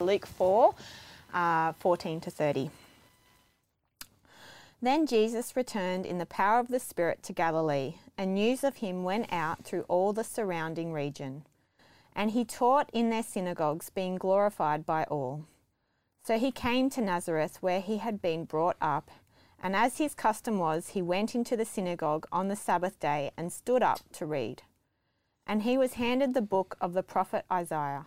Luke 4 uh, 14 to 30. Then Jesus returned in the power of the Spirit to Galilee, and news of him went out through all the surrounding region. And he taught in their synagogues, being glorified by all. So he came to Nazareth, where he had been brought up, and as his custom was, he went into the synagogue on the Sabbath day and stood up to read. And he was handed the book of the prophet Isaiah.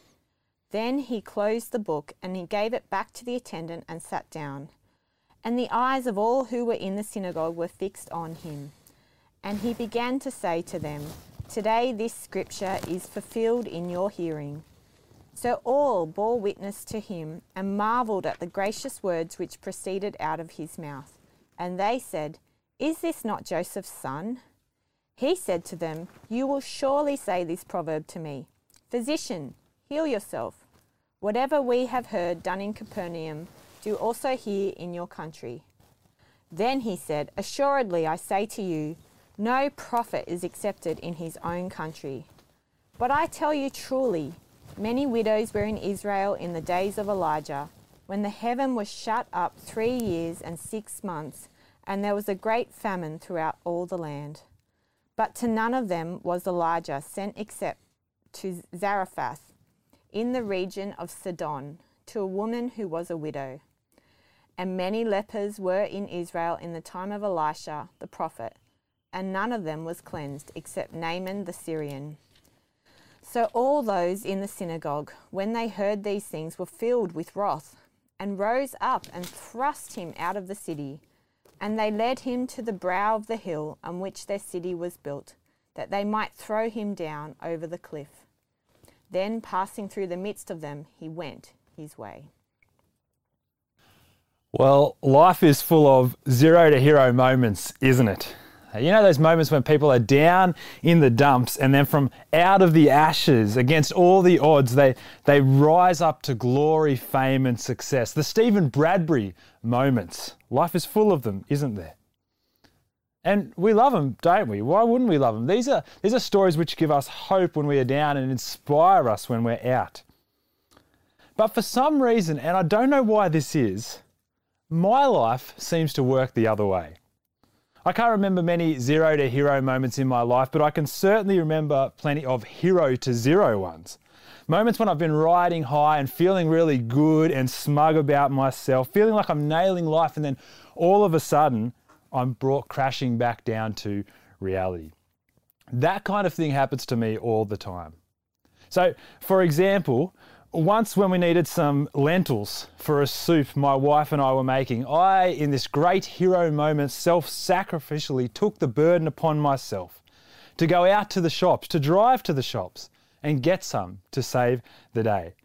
Then he closed the book and he gave it back to the attendant and sat down. And the eyes of all who were in the synagogue were fixed on him. And he began to say to them, Today this scripture is fulfilled in your hearing. So all bore witness to him and marvelled at the gracious words which proceeded out of his mouth. And they said, Is this not Joseph's son? He said to them, You will surely say this proverb to me Physician, heal yourself. Whatever we have heard done in Capernaum, do also here in your country. Then he said, Assuredly I say to you, no prophet is accepted in his own country. But I tell you truly, many widows were in Israel in the days of Elijah, when the heaven was shut up three years and six months, and there was a great famine throughout all the land. But to none of them was Elijah sent except to Zarephath in the region of Sidon to a woman who was a widow. And many lepers were in Israel in the time of Elisha the prophet, and none of them was cleansed except Naaman the Syrian. So all those in the synagogue, when they heard these things, were filled with wrath, and rose up and thrust him out of the city. And they led him to the brow of the hill on which their city was built, that they might throw him down over the cliff. Then, passing through the midst of them, he went his way. Well, life is full of zero to hero moments, isn't it? You know those moments when people are down in the dumps and then from out of the ashes, against all the odds, they, they rise up to glory, fame, and success. The Steven Bradbury moments. Life is full of them, isn't there? And we love them, don't we? Why wouldn't we love them? These are, these are stories which give us hope when we are down and inspire us when we're out. But for some reason, and I don't know why this is, my life seems to work the other way. I can't remember many zero to hero moments in my life, but I can certainly remember plenty of hero to zero ones. Moments when I've been riding high and feeling really good and smug about myself, feeling like I'm nailing life, and then all of a sudden, I'm brought crashing back down to reality. That kind of thing happens to me all the time. So, for example, once when we needed some lentils for a soup my wife and I were making, I, in this great hero moment, self sacrificially took the burden upon myself to go out to the shops, to drive to the shops and get some to save the day.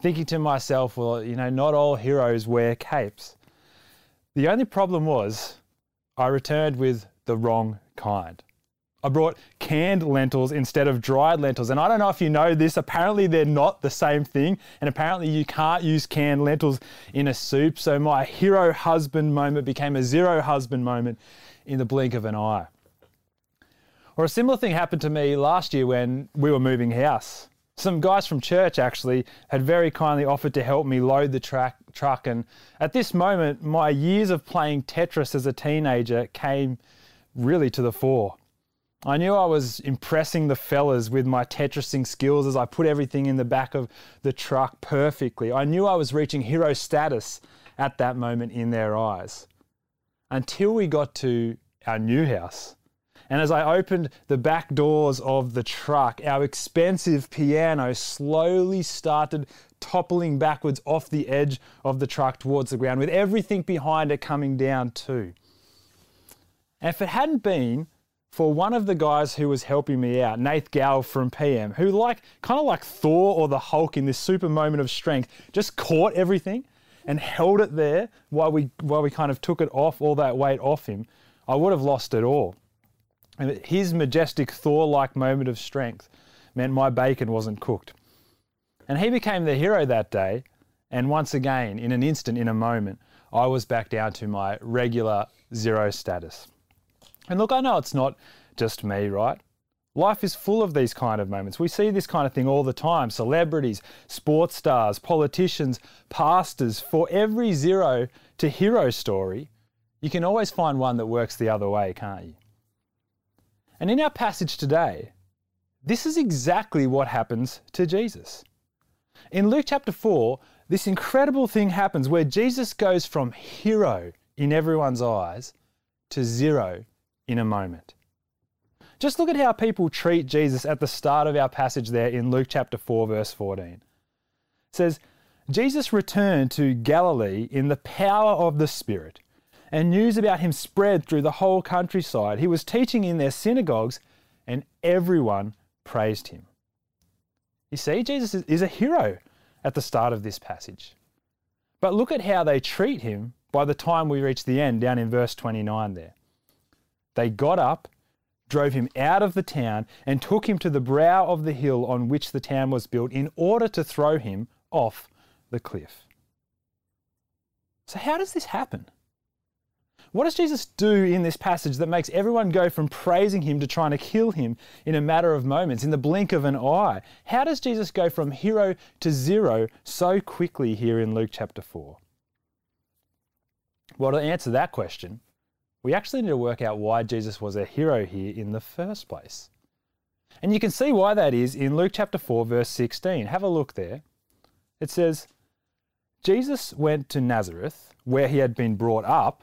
Thinking to myself, well, you know, not all heroes wear capes. The only problem was I returned with the wrong kind. I brought canned lentils instead of dried lentils. And I don't know if you know this, apparently they're not the same thing. And apparently you can't use canned lentils in a soup. So my hero husband moment became a zero husband moment in the blink of an eye. Or a similar thing happened to me last year when we were moving house. Some guys from church actually had very kindly offered to help me load the track, truck. And at this moment, my years of playing Tetris as a teenager came really to the fore. I knew I was impressing the fellas with my Tetrising skills as I put everything in the back of the truck perfectly. I knew I was reaching hero status at that moment in their eyes. Until we got to our new house. And as I opened the back doors of the truck, our expensive piano slowly started toppling backwards off the edge of the truck towards the ground, with everything behind it coming down too. And if it hadn't been for one of the guys who was helping me out, Nath Gow from PM, who like kind of like Thor or the Hulk in this super moment of strength, just caught everything and held it there while we, while we kind of took it off, all that weight off him, I would have lost it all. And his majestic Thor like moment of strength meant my bacon wasn't cooked. And he became the hero that day. And once again, in an instant, in a moment, I was back down to my regular zero status. And look, I know it's not just me, right? Life is full of these kind of moments. We see this kind of thing all the time celebrities, sports stars, politicians, pastors. For every zero to hero story, you can always find one that works the other way, can't you? And in our passage today, this is exactly what happens to Jesus. In Luke chapter 4, this incredible thing happens where Jesus goes from hero in everyone's eyes to zero in a moment. Just look at how people treat Jesus at the start of our passage there in Luke chapter 4, verse 14. It says, Jesus returned to Galilee in the power of the Spirit, and news about him spread through the whole countryside. He was teaching in their synagogues, and everyone praised him. You see, Jesus is a hero at the start of this passage. But look at how they treat him by the time we reach the end, down in verse 29 there. They got up, drove him out of the town, and took him to the brow of the hill on which the town was built in order to throw him off the cliff. So, how does this happen? What does Jesus do in this passage that makes everyone go from praising him to trying to kill him in a matter of moments, in the blink of an eye? How does Jesus go from hero to zero so quickly here in Luke chapter 4? Well, to answer that question, we actually need to work out why Jesus was a hero here in the first place. And you can see why that is in Luke chapter 4, verse 16. Have a look there. It says, Jesus went to Nazareth, where he had been brought up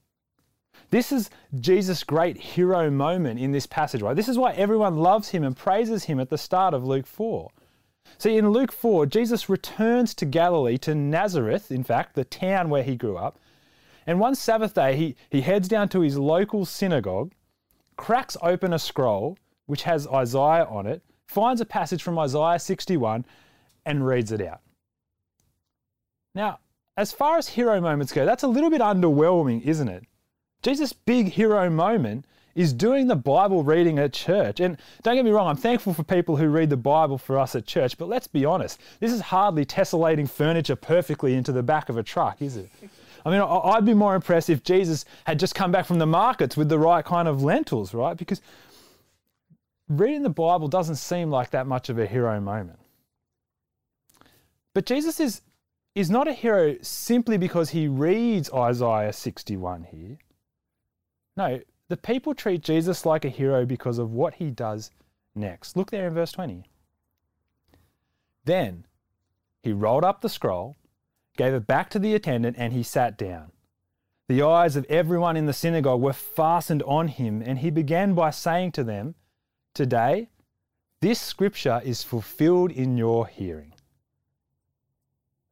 This is Jesus' great hero moment in this passage, right? This is why everyone loves him and praises him at the start of Luke 4. See, in Luke 4, Jesus returns to Galilee, to Nazareth, in fact, the town where he grew up. And one Sabbath day, he, he heads down to his local synagogue, cracks open a scroll which has Isaiah on it, finds a passage from Isaiah 61, and reads it out. Now, as far as hero moments go, that's a little bit underwhelming, isn't it? Jesus' big hero moment is doing the Bible reading at church. And don't get me wrong, I'm thankful for people who read the Bible for us at church, but let's be honest, this is hardly tessellating furniture perfectly into the back of a truck, is it? I mean, I'd be more impressed if Jesus had just come back from the markets with the right kind of lentils, right? Because reading the Bible doesn't seem like that much of a hero moment. But Jesus is, is not a hero simply because he reads Isaiah 61 here. No, the people treat Jesus like a hero because of what he does next. Look there in verse 20. Then he rolled up the scroll, gave it back to the attendant, and he sat down. The eyes of everyone in the synagogue were fastened on him, and he began by saying to them, Today, this scripture is fulfilled in your hearing.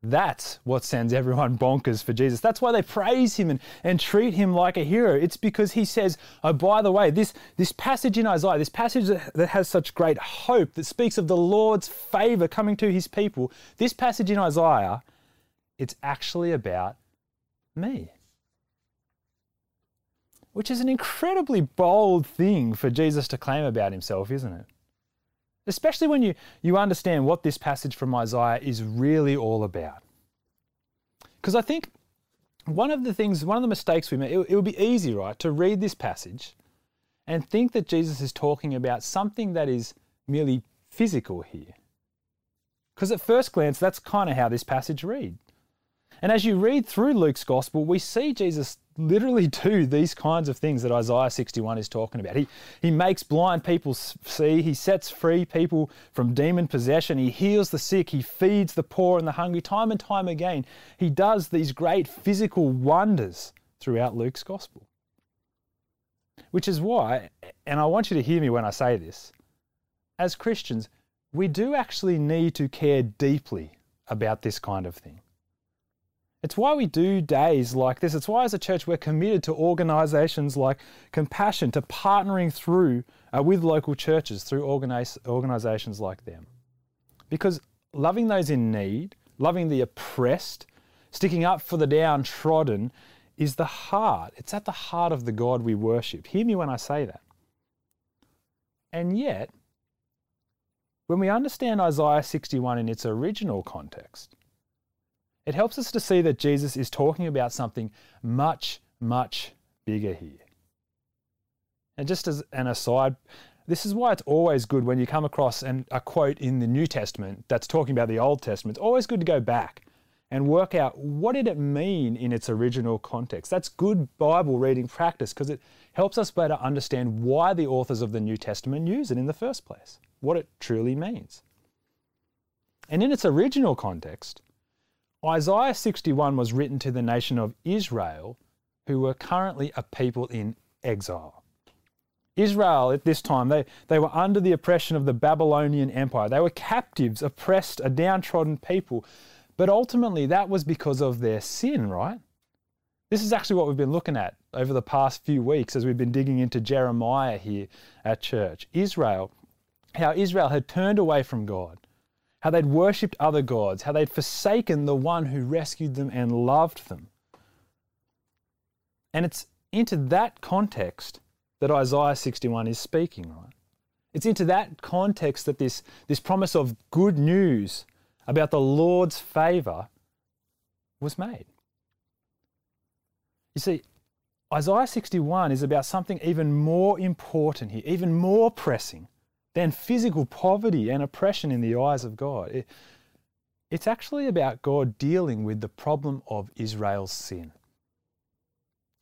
That's what sends everyone bonkers for Jesus. That's why they praise him and, and treat him like a hero. It's because he says, Oh, by the way, this, this passage in Isaiah, this passage that, has such great hope, that speaks of the Lord's favor coming to his people, this passage in Isaiah, it's actually about me. Which is an incredibly bold thing for Jesus to claim about himself, isn't it? Especially when you, you understand what this passage from Isaiah is really all about. Because I think one of the things, one of the mistakes we make, it, it would be easy, right, to read this passage and think that Jesus is talking about something that is merely physical here. Because at first glance, that's kind of how this passage reads. And as you read through Luke's gospel, we see Jesus literally do these kinds of things that Isaiah 61 is talking about. He, he makes blind people see, he sets free people from demon possession, he heals the sick, he feeds the poor and the hungry. Time and time again, he does these great physical wonders throughout Luke's gospel. Which is why, and I want you to hear me when I say this, as Christians, we do actually need to care deeply about this kind of thing. It's why we do days like this. It's why, as a church, we're committed to organisations like Compassion, to partnering through uh, with local churches through organis- organisations like them. Because loving those in need, loving the oppressed, sticking up for the downtrodden is the heart. It's at the heart of the God we worship. Hear me when I say that. And yet, when we understand Isaiah 61 in its original context, it helps us to see that Jesus is talking about something much, much bigger here. And just as an aside, this is why it's always good when you come across an, a quote in the New Testament that's talking about the Old Testament. It's always good to go back and work out what did it mean in its original context. That's good Bible reading practice because it helps us better understand why the authors of the New Testament use it in the first place, what it truly means. And in its original context, Isaiah 61 was written to the nation of Israel, who were currently a people in exile. Israel at this time, they, they were under the oppression of the Babylonian Empire. They were captives, oppressed, a downtrodden people. But ultimately, that was because of their sin, right? This is actually what we've been looking at over the past few weeks as we've been digging into Jeremiah here at church. Israel, how Israel had turned away from God how they'd worshipped other gods, how they'd forsaken the one who rescued them and loved them. And it's into that context that Isaiah 61 is speaking, right? It's into that context that this, this promise of good news about the Lord's favour was made. You see, Isaiah 61 is about something even more important here, even more pressing than physical poverty and oppression in the eyes of God. It, it's actually about God dealing with the problem of Israel's sin.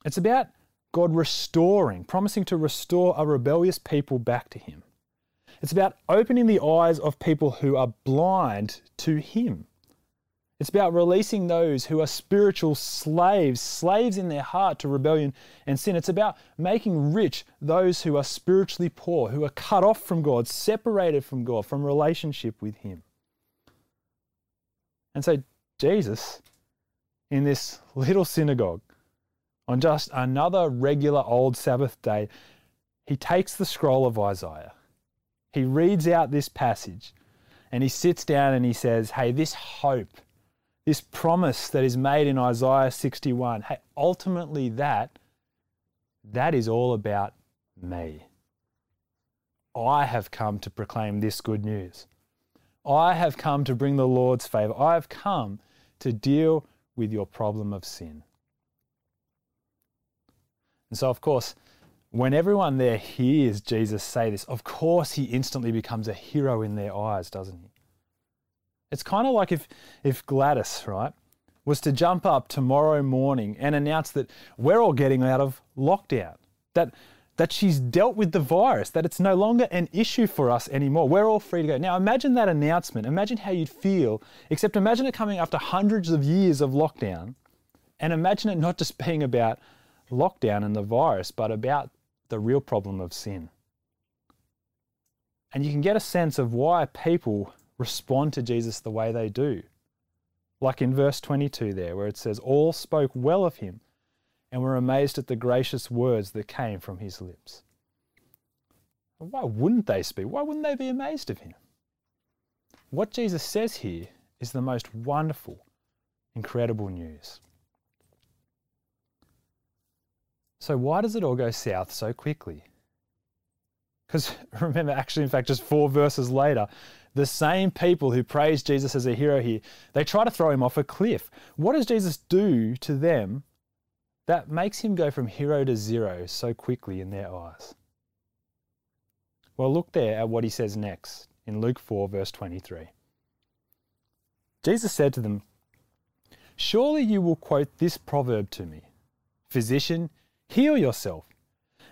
It's about God restoring, promising to restore a rebellious people back to Him. It's about opening the eyes of people who are blind to Him. It's about releasing those who are spiritual slaves, slaves in their heart to rebellion and sin. It's about making rich those who are spiritually poor, who are cut off from God, separated from God, from relationship with Him. And so, Jesus, in this little synagogue, on just another regular old Sabbath day, he takes the scroll of Isaiah. He reads out this passage and he sits down and he says, Hey, this hope this promise that is made in Isaiah 61, hey, ultimately that, that is all about me. I have come to proclaim this good news. I have come to bring the Lord's favor. I have come to deal with your problem of sin. And so, of course, when everyone there hears Jesus say this, of course he instantly becomes a hero in their eyes, doesn't he? It's kind of like if, if Gladys, right, was to jump up tomorrow morning and announce that we're all getting out of lockdown, that, that she's dealt with the virus, that it's no longer an issue for us anymore. We're all free to go. Now, imagine that announcement. Imagine how you'd feel, except imagine it coming after hundreds of years of lockdown, and imagine it not just being about lockdown and the virus, but about the real problem of sin. And you can get a sense of why people respond to Jesus the way they do. Like in verse 22 there, where it says, All spoke well of him and were amazed at the gracious words that came from his lips. Why wouldn't they speak? Why wouldn't they be amazed of him? What Jesus says here is the most wonderful, incredible news. So, why does it all go south so quickly? Because remember, actually, in fact, just four verses later, the same people who praise Jesus as a hero here, they try to throw him off a cliff. What does Jesus do to them that makes him go from hero to zero so quickly in their eyes? Well, look there at what he says next in Luke 4, verse 23. Jesus said to them, Surely you will quote this proverb to me Physician, heal yourself.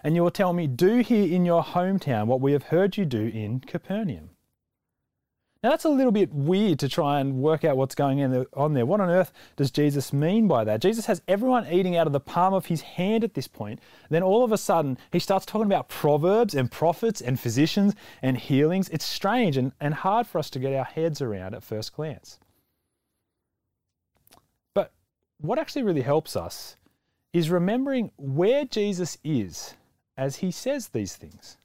And you will tell me, Do here in your hometown what we have heard you do in Capernaum. Now, that's a little bit weird to try and work out what's going on there. What on earth does Jesus mean by that? Jesus has everyone eating out of the palm of his hand at this point. Then all of a sudden, he starts talking about proverbs and prophets and physicians and healings. It's strange and, and hard for us to get our heads around at first glance. But what actually really helps us is remembering where Jesus is as he says these things.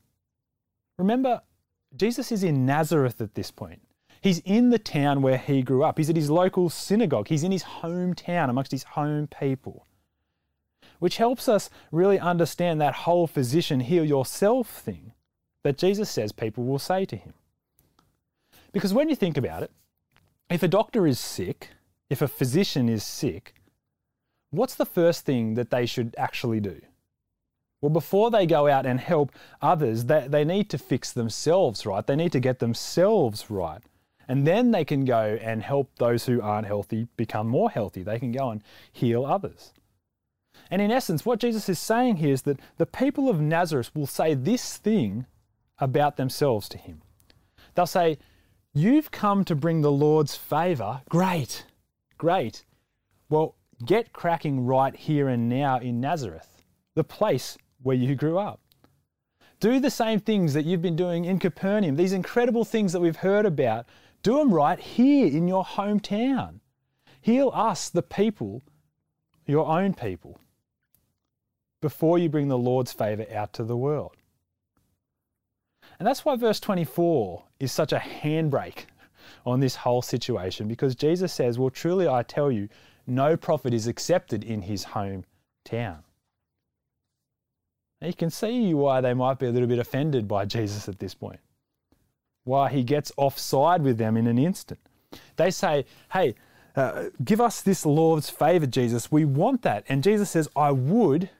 Remember, Jesus is in Nazareth at this point. He's in the town where he grew up. He's at his local synagogue. He's in his hometown amongst his home people. Which helps us really understand that whole physician heal yourself thing that Jesus says people will say to him. Because when you think about it, if a doctor is sick, if a physician is sick, what's the first thing that they should actually do? Well, before they go out and help others, they, they need to fix themselves right. They need to get themselves right. And then they can go and help those who aren't healthy become more healthy. They can go and heal others. And in essence, what Jesus is saying here is that the people of Nazareth will say this thing about themselves to him. They'll say, You've come to bring the Lord's favour. Great, great. Well, get cracking right here and now in Nazareth, the place where you grew up. Do the same things that you've been doing in Capernaum, these incredible things that we've heard about do them right here in your hometown. Heal us, the people, your own people, before you bring the Lord's favour out to the world. And that's why verse 24 is such a handbrake on this whole situation because Jesus says, Well, truly I tell you, no prophet is accepted in his hometown. Now you can see why they might be a little bit offended by Jesus at this point why he gets offside with them in an instant. They say, Hey, uh, give us this Lord's favor, Jesus. We want that. And Jesus says, I would,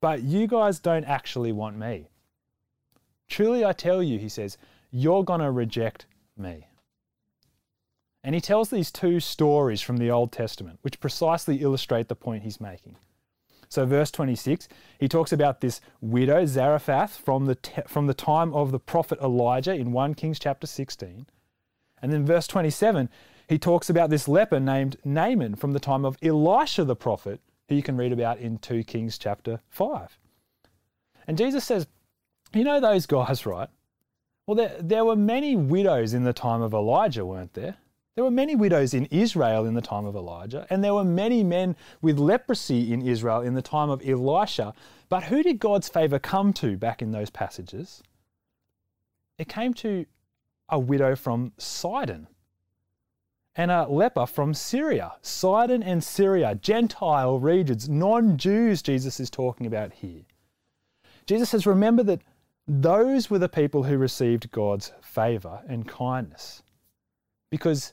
but you guys don't actually want me. Truly, I tell you, he says, you're going to reject me. And he tells these two stories from the Old Testament, which precisely illustrate the point he's making. So, verse 26, he talks about this widow, Zarephath, from the, te- from the time of the prophet Elijah in 1 Kings chapter 16. And then, verse 27, he talks about this leper named Naaman from the time of Elisha the prophet, who you can read about in 2 Kings chapter 5. And Jesus says, You know those guys, right? Well, there, there were many widows in the time of Elijah, weren't there? There were many widows in Israel in the time of Elijah, and there were many men with leprosy in Israel in the time of Elisha. But who did God's favour come to back in those passages? It came to a widow from Sidon and a leper from Syria. Sidon and Syria, Gentile regions, non Jews, Jesus is talking about here. Jesus says, Remember that those were the people who received God's favour and kindness. Because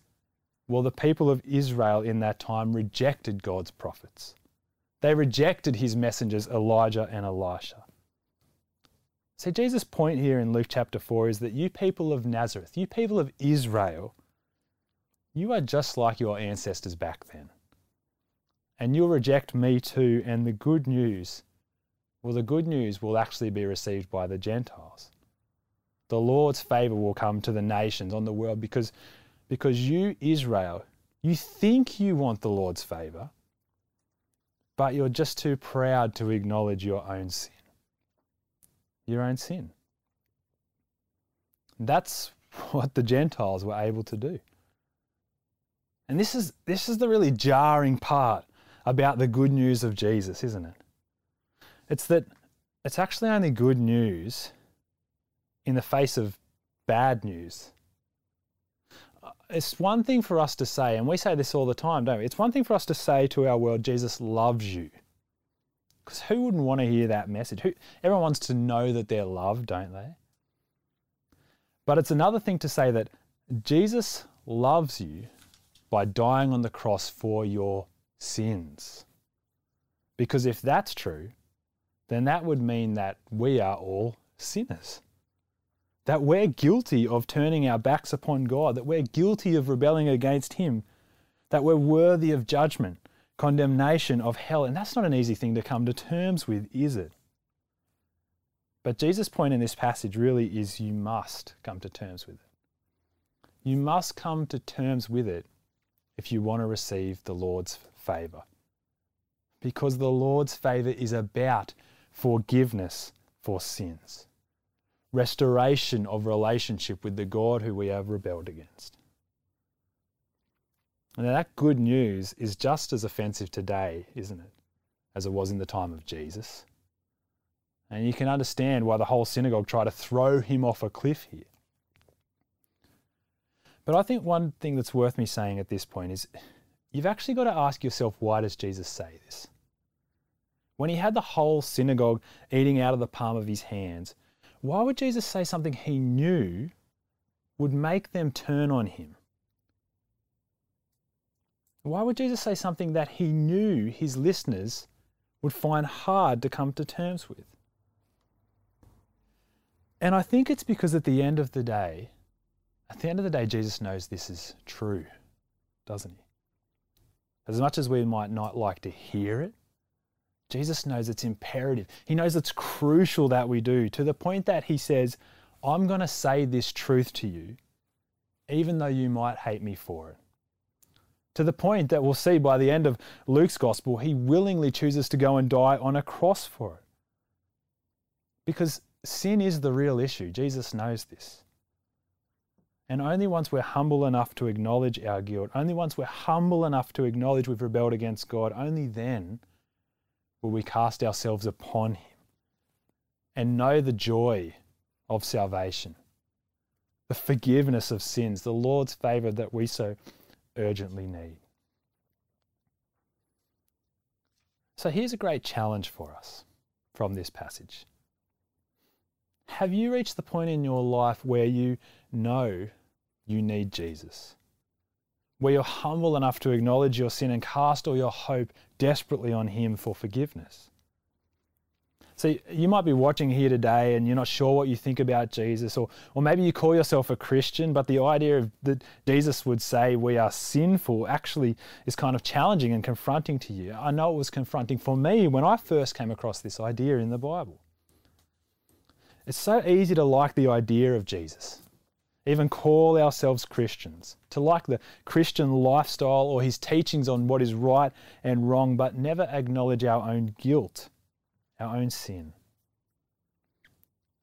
well, the people of Israel in that time rejected God's prophets. They rejected his messengers, Elijah and Elisha. See, Jesus' point here in Luke chapter 4 is that you people of Nazareth, you people of Israel, you are just like your ancestors back then. And you'll reject me too, and the good news, well, the good news will actually be received by the Gentiles. The Lord's favor will come to the nations on the world because because you, Israel, you think you want the Lord's favor, but you're just too proud to acknowledge your own sin. Your own sin. That's what the Gentiles were able to do. And this is, this is the really jarring part about the good news of Jesus, isn't it? It's that it's actually only good news in the face of bad news it's one thing for us to say, and we say this all the time, don't we? It's one thing for us to say to our world, Jesus loves you. Because who wouldn't want to hear that message? Who, everyone wants to know that they're loved, don't they? But it's another thing to say that Jesus loves you by dying on the cross for your sins. Because if that's true, then that would mean that we are all sinners that we're guilty of turning our backs upon God, that we're guilty of rebelling against Him, that we're worthy of judgment. condemnation of hell. And that's not an easy thing to come to terms with, is it? But Jesus' point in this passage really is you must come to terms with it. You must come to terms with it if you want to receive the Lord's favour. Because the Lord's favour is about forgiveness for sins, restoration of relationship with the God who we have rebelled against. And that good news is just as offensive today, isn't it, as it was in the time of Jesus. And you can understand why the whole synagogue tried to throw him off a cliff here. But I think one thing that's worth me saying at this point is you've actually got to ask yourself why does Jesus say this? When he had the whole synagogue eating out of the palm of his hands, why would Jesus say something he knew would make them turn on him? Why would Jesus say something that he knew his listeners would find hard to come to terms with? And I think it's because at the end of the day, at the end of the day, Jesus knows this is true, doesn't he? As much as we might not like to hear it, Jesus knows it's imperative. He knows it's crucial that we do to the point that he says, I'm going to say this truth to you, even though you might hate me for it. To the point that we'll see by the end of Luke's gospel, he willingly chooses to go and die on a cross for it. Because sin is the real issue. Jesus knows this. And only once we're humble enough to acknowledge our guilt, only once we're humble enough to acknowledge we've rebelled against God, only then will we cast ourselves upon Him and know the joy of salvation, the forgiveness of sins, the Lord's favour that we so urgently need. So here's a great challenge for us from this passage. Have you reached the point in your life where you know you need Jesus? Where you're humble enough to acknowledge your sin and cast all your hope desperately on Him for forgiveness? So you might be watching here today and you're not sure what you think about Jesus, or, or maybe you call yourself a Christian, but the idea of that Jesus would say we are sinful actually is kind of challenging and confronting to you. I know it was confronting for me when I first came across this idea in the Bible. It's so easy to like the idea of Jesus, even call ourselves Christians, to like the Christian lifestyle or his teachings on what is right and wrong, but never acknowledge our own guilt, our own sin.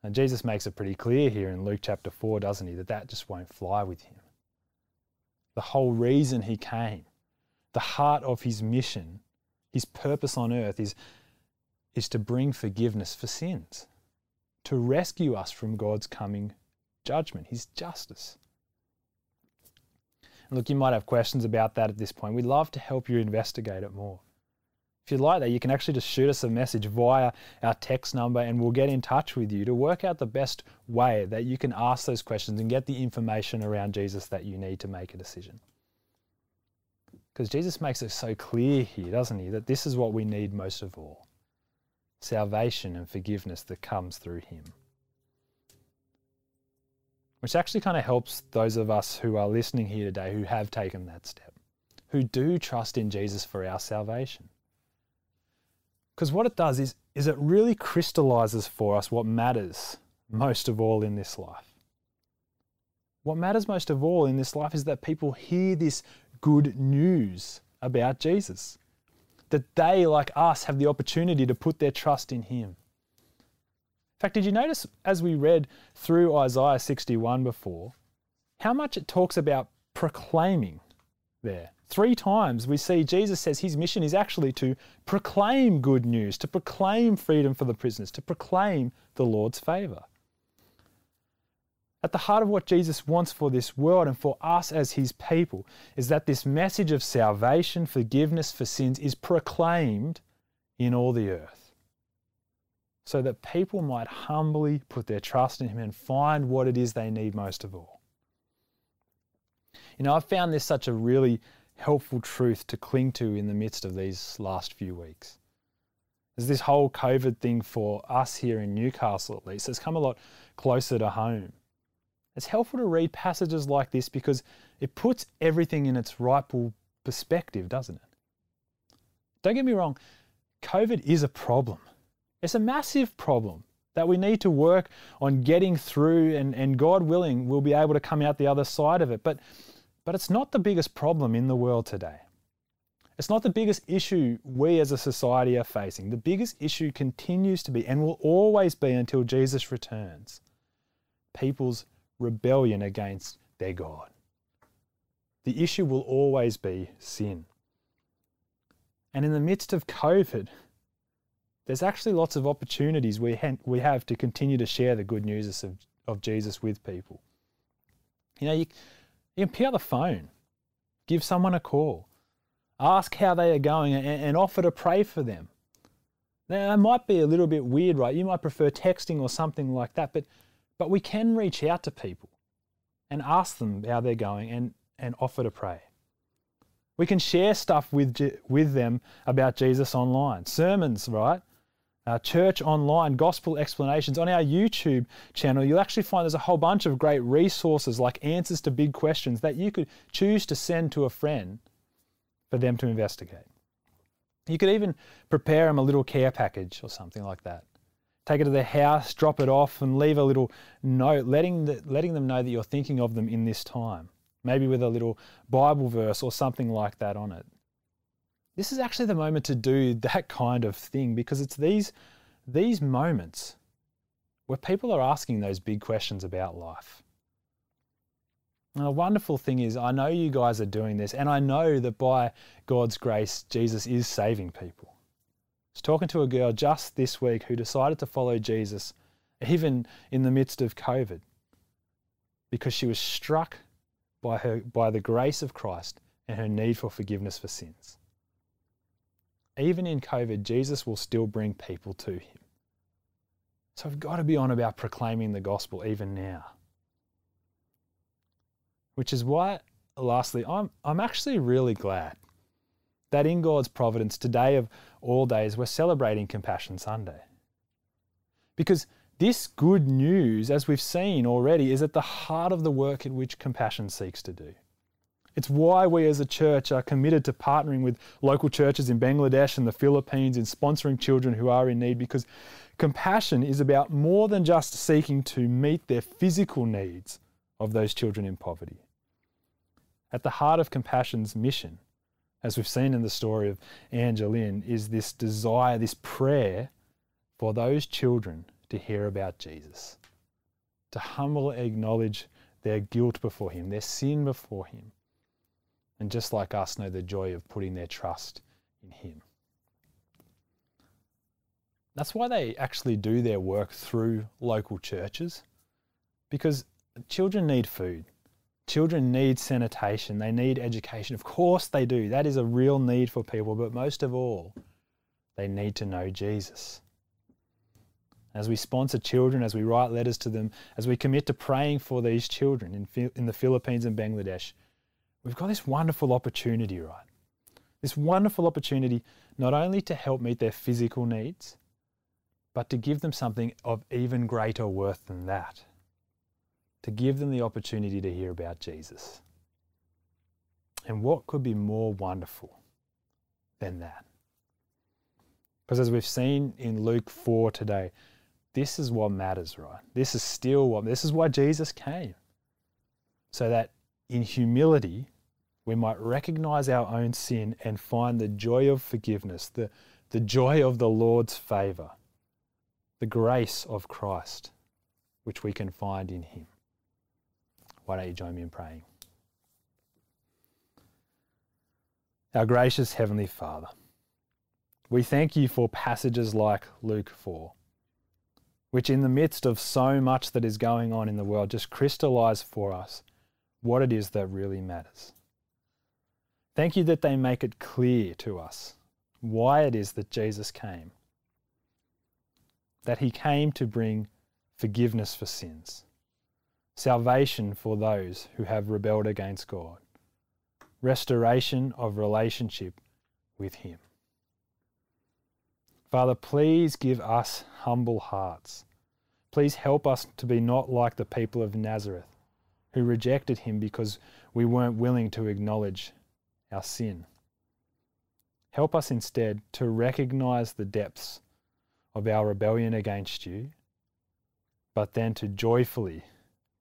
And Jesus makes it pretty clear here in Luke chapter 4, doesn't he, that that just won't fly with him. The whole reason he came, the heart of his mission, his purpose on earth is, is to bring forgiveness for sins to rescue us from God's coming judgment, His justice. And look, you might have questions about that at this point. We'd love to help you investigate it more. If you'd like that, you can actually just shoot us a message via our text number and we'll get in touch with you to work out the best way that you can ask those questions and get the information around Jesus that you need to make a decision. Because Jesus makes it so clear here, doesn't he, that this is what we need most of all salvation and forgiveness that comes through Him. Which actually kind of helps those of us who are listening here today who have taken that step, who do trust in Jesus for our salvation. Because what it does is, is it really crystallizes for us what matters most of all in this life. What matters most of all in this life is that people hear this good news about Jesus that they, like us, have the opportunity to put their trust in Him. In fact, did you notice as we read through Isaiah 61 before, how much it talks about proclaiming there? Three times we see Jesus says his mission is actually to proclaim good news, to proclaim freedom for the prisoners, to proclaim the Lord's favour. At the heart of what Jesus wants for this world and for us as his people is that this message of salvation, forgiveness for sins is proclaimed in all the earth. So that people might humbly put their trust in him and find what it is they need most of all. You know, I've found this such a really helpful truth to cling to in the midst of these last few weeks. There's this whole COVID thing for us here in Newcastle, at least, has come a lot closer to home. It's helpful to read passages like this because it puts everything in its rightful perspective, doesn't it? Don't get me wrong, COVID is a problem. It's a massive problem that we need to work on getting through, and, and God willing, we'll be able to come out the other side of it. But, but it's not the biggest problem in the world today. It's not the biggest issue we as a society are facing. The biggest issue continues to be, and will always be until Jesus returns, people's rebellion against their God. The issue will always be sin. And in the midst of COVID, there's actually lots of opportunities we, ha- we have to continue to share the good news of, of Jesus with people. You know, you, you can pick up the phone, give someone a call, ask how they are going, and, and offer to pray for them. Now, it might be a little bit weird, right? You might prefer texting or something like that, but, but we can reach out to people and ask them how they're going and, and offer to pray. We can share stuff with, with them about Jesus online. Sermons, right? Uh, church online, gospel explanations. On our YouTube channel, you'll actually find there's a whole bunch of great resources like answers to big questions that you could choose to send to a friend for them to investigate. You could even prepare them a little care package or something like that. Take it to their house, drop it off, and leave a little note letting, the, letting them know that you're thinking of them in this time maybe with a little Bible verse or something like that on it. This is actually the moment to do that kind of thing because it's these, these moments where people are asking those big questions about life. And the wonderful thing is, I know you guys are doing this, and I know that by God's grace, Jesus is saving people. I was talking to a girl just this week who decided to follow Jesus even in the midst of COVID because she was struck by, her, by the grace of Christ and her need for forgiveness for sins. Even in COVID, Jesus will still bring people to him. So we've got to be on about proclaiming the gospel even now. Which is why, lastly, I'm, I'm actually really glad that in God's providence, today of all days, we're celebrating Compassion Sunday. Because this good news, as we've seen already, is at the heart of the work in which compassion seeks to do. It's why we as a church are committed to partnering with local churches in Bangladesh and the Philippines in sponsoring children who are in need because compassion is about more than just seeking to meet their physical needs of those children in poverty. At the heart of compassion's mission, as we've seen in the story of Angeline, is this desire, this prayer for those children to hear about Jesus, to humbly acknowledge their guilt before Him, their sin before Him, and just like us, know the joy of putting their trust in Him. That's why they actually do their work through local churches, because children need food. Children need sanitation, they need education. Of course, they do. That is a real need for people, but most of all, they need to know Jesus as we sponsor children, as we write letters to them, as we commit to praying for these children in, in the Philippines and Bangladesh, we've got this wonderful opportunity, right? This wonderful opportunity not only to help meet their physical needs, but to give them something of even greater worth than that. To give them the opportunity to hear about Jesus. And what could be more wonderful than that? Because as we've seen in Luke 4 today, this is what matters, right? This is still what, this is why Jesus came. So that in humility, we might recognize our own sin and find the joy of forgiveness, the, the joy of the Lord's favor, the grace of Christ, which we can find in Him. Why don't you join me in praying? Our gracious Heavenly Father, we thank you for passages like Luke 4 which in the midst of so much that is going on in the world just crystallize for us what it is that really matters. Thank you that they make it clear to us why it is that Jesus came. That he came to bring forgiveness for sins, salvation for those who have rebelled against God, restoration of relationship with him. Father, please give us humble hearts. Please help us to be not like the people of Nazareth who rejected him because we weren't willing to acknowledge our sin. Help us instead to recognize the depths of our rebellion against you, but then to joyfully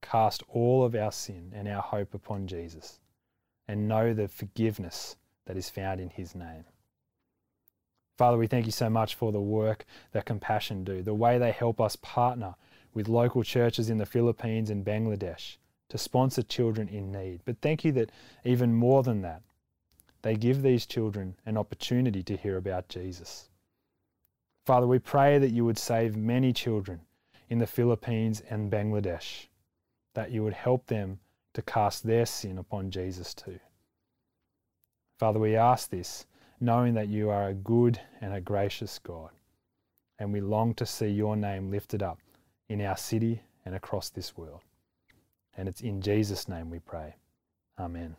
cast all of our sin and our hope upon Jesus and know the forgiveness that is found in his name. Father, we thank you so much for the work that Compassion do, the way they help us partner with local churches in the Philippines and Bangladesh to sponsor children in need. But thank you that even more than that, they give these children an opportunity to hear about Jesus. Father, we pray that you would save many children in the Philippines and Bangladesh, that you would help them to cast their sin upon Jesus too. Father, we ask this knowing that you are a good and a gracious God, and we long to see your name lifted up in our city and across this world. And it's in Jesus' name we pray. Amen.